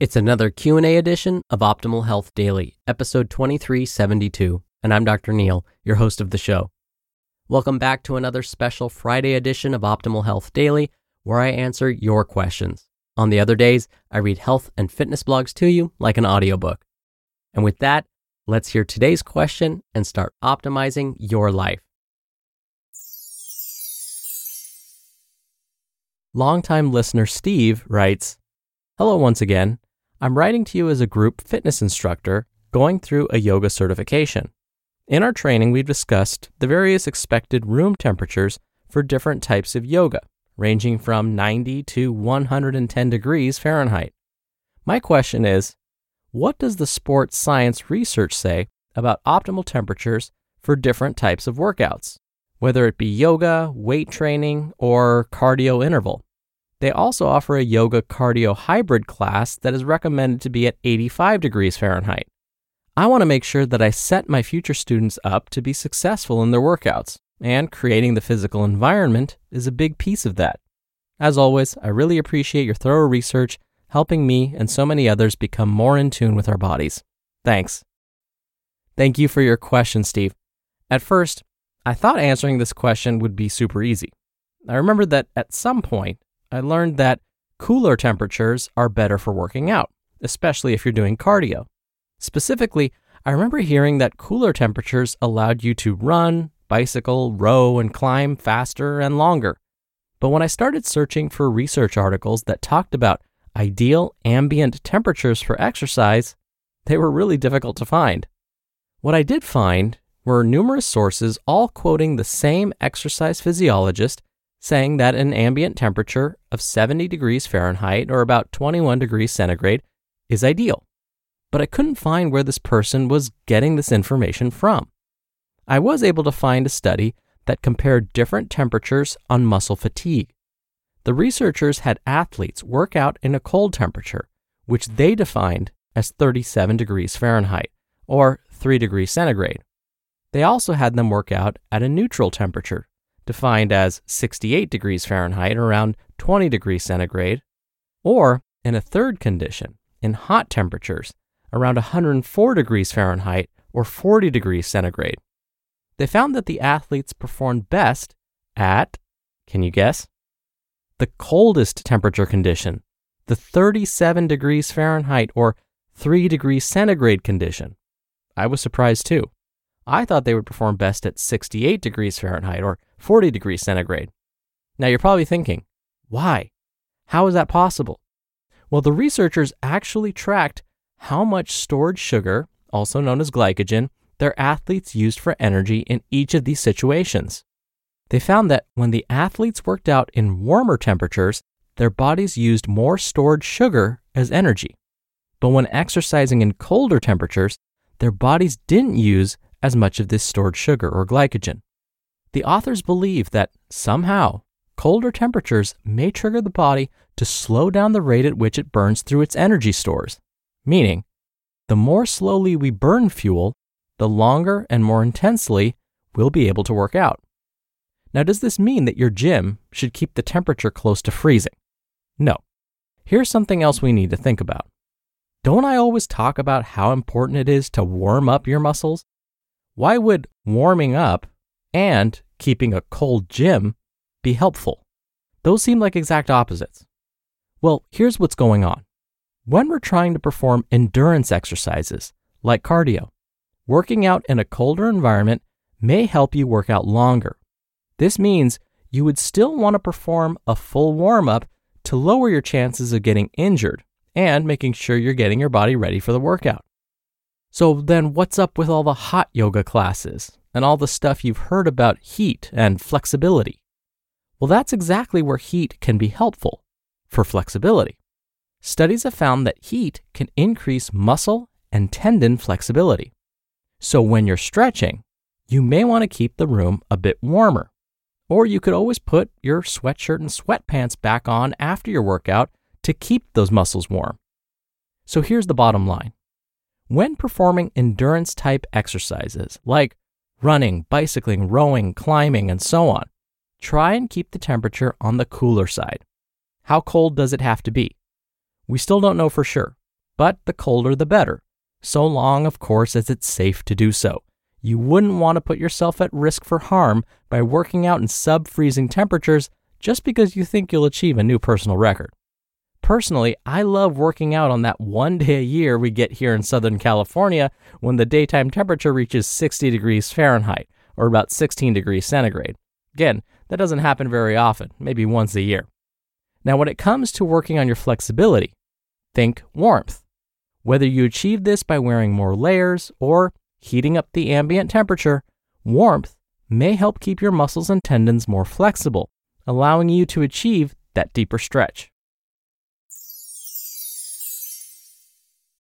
It's another Q&A edition of Optimal Health Daily, episode 2372, and I'm Dr. Neal, your host of the show. Welcome back to another special Friday edition of Optimal Health Daily, where I answer your questions. On the other days, I read health and fitness blogs to you like an audiobook. And with that, let's hear today's question and start optimizing your life. Longtime listener Steve writes, Hello once again. I'm writing to you as a group fitness instructor going through a yoga certification. In our training, we've discussed the various expected room temperatures for different types of yoga, ranging from 90 to 110 degrees Fahrenheit. My question is what does the sports science research say about optimal temperatures for different types of workouts, whether it be yoga, weight training, or cardio interval? They also offer a yoga cardio hybrid class that is recommended to be at 85 degrees Fahrenheit. I want to make sure that I set my future students up to be successful in their workouts, and creating the physical environment is a big piece of that. As always, I really appreciate your thorough research, helping me and so many others become more in tune with our bodies. Thanks. Thank you for your question, Steve. At first, I thought answering this question would be super easy. I remember that at some point, I learned that cooler temperatures are better for working out, especially if you're doing cardio. Specifically, I remember hearing that cooler temperatures allowed you to run, bicycle, row, and climb faster and longer. But when I started searching for research articles that talked about ideal ambient temperatures for exercise, they were really difficult to find. What I did find were numerous sources all quoting the same exercise physiologist saying that an ambient temperature of 70 degrees Fahrenheit or about 21 degrees centigrade is ideal. But I couldn't find where this person was getting this information from. I was able to find a study that compared different temperatures on muscle fatigue. The researchers had athletes work out in a cold temperature, which they defined as 37 degrees Fahrenheit or 3 degrees centigrade. They also had them work out at a neutral temperature, defined as 68 degrees Fahrenheit, around 20 degrees centigrade, or in a third condition, in hot temperatures, around 104 degrees Fahrenheit or 40 degrees centigrade. They found that the athletes performed best at, can you guess? The coldest temperature condition, the 37 degrees Fahrenheit or 3 degrees centigrade condition. I was surprised too. I thought they would perform best at 68 degrees Fahrenheit or 40 degrees centigrade. Now you're probably thinking, why? How is that possible? Well, the researchers actually tracked how much stored sugar, also known as glycogen, their athletes used for energy in each of these situations. They found that when the athletes worked out in warmer temperatures, their bodies used more stored sugar as energy. But when exercising in colder temperatures, their bodies didn't use as much of this stored sugar or glycogen. The authors believe that somehow colder temperatures may trigger the body to slow down the rate at which it burns through its energy stores, meaning the more slowly we burn fuel, the longer and more intensely we'll be able to work out. Now, does this mean that your gym should keep the temperature close to freezing? No. Here's something else we need to think about. Don't I always talk about how important it is to warm up your muscles? Why would warming up and keeping a cold gym be helpful? Those seem like exact opposites. Well, here's what's going on. when we're trying to perform endurance exercises like cardio. Working out in a colder environment may help you work out longer. This means you would still want to perform a full warm up to lower your chances of getting injured and making sure you're getting your body ready for the workout. So, then what's up with all the hot yoga classes and all the stuff you've heard about heat and flexibility? Well, that's exactly where heat can be helpful for flexibility. Studies have found that heat can increase muscle and tendon flexibility. So when you're stretching, you may want to keep the room a bit warmer. Or you could always put your sweatshirt and sweatpants back on after your workout to keep those muscles warm. So here's the bottom line. When performing endurance type exercises like running, bicycling, rowing, climbing, and so on, try and keep the temperature on the cooler side. How cold does it have to be? We still don't know for sure, but the colder the better, so long, of course, as it's safe to do so. You wouldn't want to put yourself at risk for harm by working out in sub freezing temperatures just because you think you'll achieve a new personal record. Personally, I love working out on that one day a year we get here in Southern California when the daytime temperature reaches 60 degrees Fahrenheit, or about 16 degrees centigrade. Again, that doesn't happen very often, maybe once a year. Now, when it comes to working on your flexibility, think warmth. Whether you achieve this by wearing more layers or heating up the ambient temperature, warmth may help keep your muscles and tendons more flexible, allowing you to achieve that deeper stretch.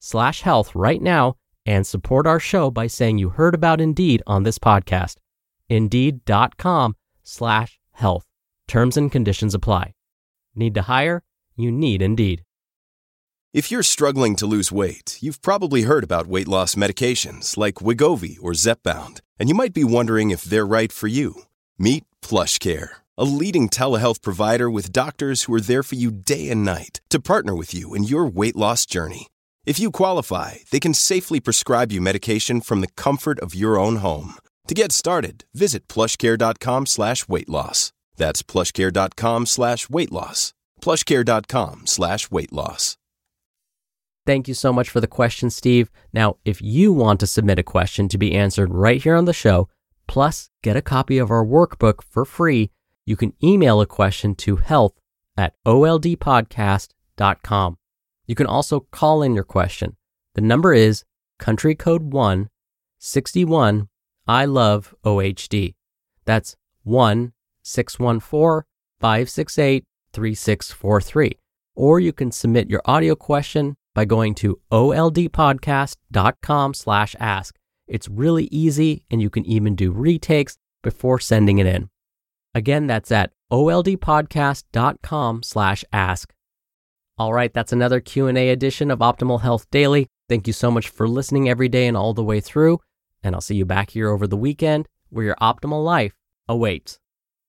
slash health right now and support our show by saying you heard about Indeed on this podcast. Indeed.com slash health. Terms and conditions apply. Need to hire? You need Indeed. If you're struggling to lose weight, you've probably heard about weight loss medications like Wegovy or Zepbound, and you might be wondering if they're right for you. Meet PlushCare, a leading telehealth provider with doctors who are there for you day and night to partner with you in your weight loss journey. If you qualify, they can safely prescribe you medication from the comfort of your own home. To get started, visit plushcare.com slash weight loss. That's plushcare.com slash weight loss. Plushcare.com slash weight loss. Thank you so much for the question, Steve. Now, if you want to submit a question to be answered right here on the show, plus get a copy of our workbook for free, you can email a question to health at oldpodcast.com. You can also call in your question. The number is country code 1 61 I love OHD. That's 1 614 568 3643. Or you can submit your audio question by going to oldpodcast.com slash ask. It's really easy and you can even do retakes before sending it in. Again, that's at oldpodcast.com slash ask. All right, that's another Q&A edition of Optimal Health Daily. Thank you so much for listening every day and all the way through, and I'll see you back here over the weekend where your optimal life awaits.